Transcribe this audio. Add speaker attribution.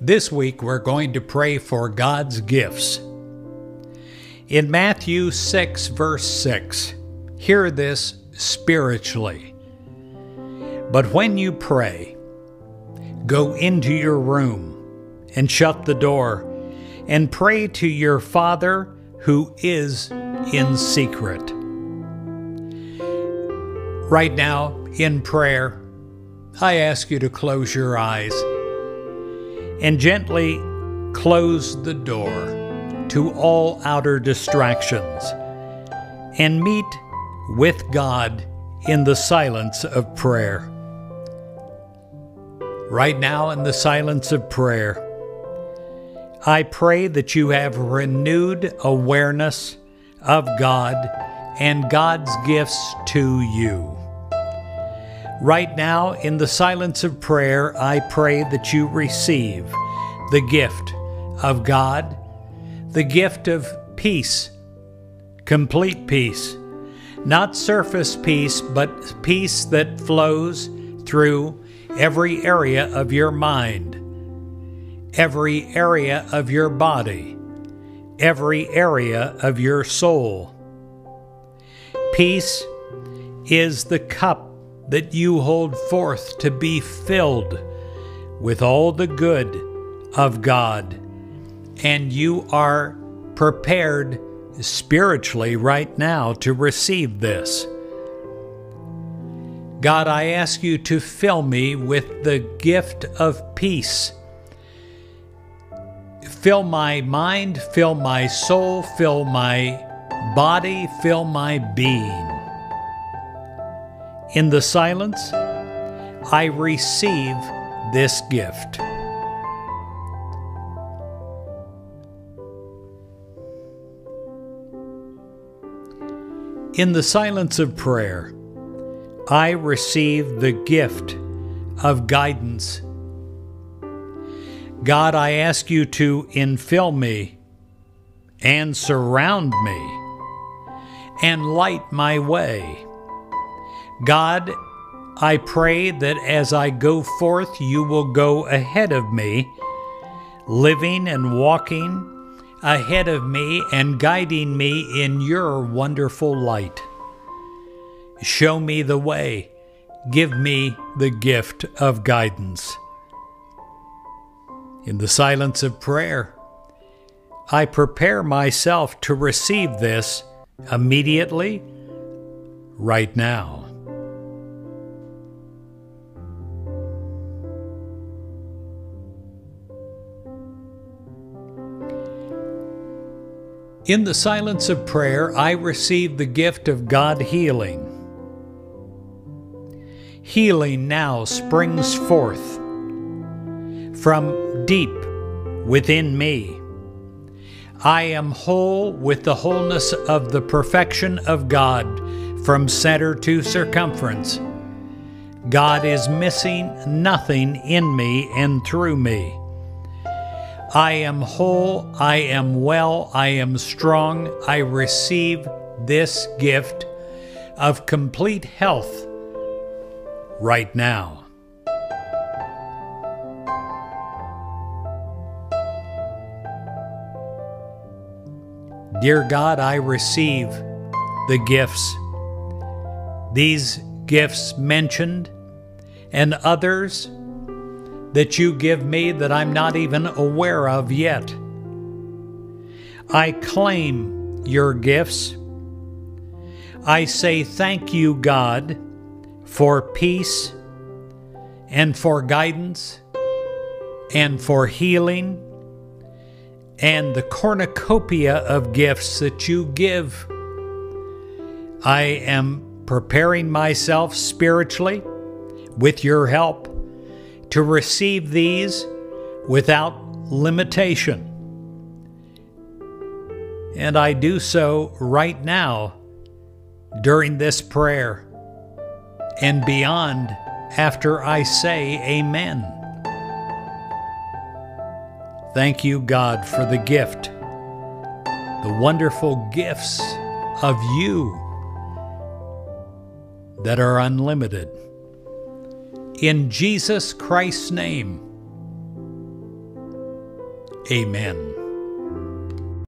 Speaker 1: This week we're going to pray for God's gifts. In Matthew 6, verse 6, hear this spiritually. But when you pray, go into your room and shut the door and pray to your Father who is in secret. Right now, in prayer, I ask you to close your eyes and gently close the door to all outer distractions and meet with God in the silence of prayer. Right now, in the silence of prayer, I pray that you have renewed awareness of God and God's gifts to you. Right now, in the silence of prayer, I pray that you receive the gift of God, the gift of peace, complete peace, not surface peace, but peace that flows through every area of your mind, every area of your body, every area of your soul. Peace is the cup that you hold forth to be filled with all the good of God. And you are prepared spiritually right now to receive this. God, I ask you to fill me with the gift of peace. Fill my mind, fill my soul, fill my body, fill my being. In the silence, I receive this gift. In the silence of prayer, I receive the gift of guidance. God, I ask you to infill me and surround me and light my way. God, I pray that as I go forth, you will go ahead of me, living and walking ahead of me and guiding me in your wonderful light. Show me the way. Give me the gift of guidance. In the silence of prayer, I prepare myself to receive this immediately, right now. In the silence of prayer, I receive the gift of God healing. Healing now springs forth from deep within me. I am whole with the wholeness of the perfection of God from center to circumference. God is missing nothing in me and through me. I am whole, I am well, I am strong. I receive this gift of complete health right now. Dear God, I receive the gifts. These gifts mentioned and others that you give me that I'm not even aware of yet. I claim your gifts. I say thank you, God, for peace and for guidance and for healing and the cornucopia of gifts that you give. I am preparing myself spiritually with your help to receive these without limitation. And I do so right now during this prayer and beyond after I say Amen. Thank you, God, for the gift, the wonderful gifts of you that are unlimited. In Jesus Christ's name, amen.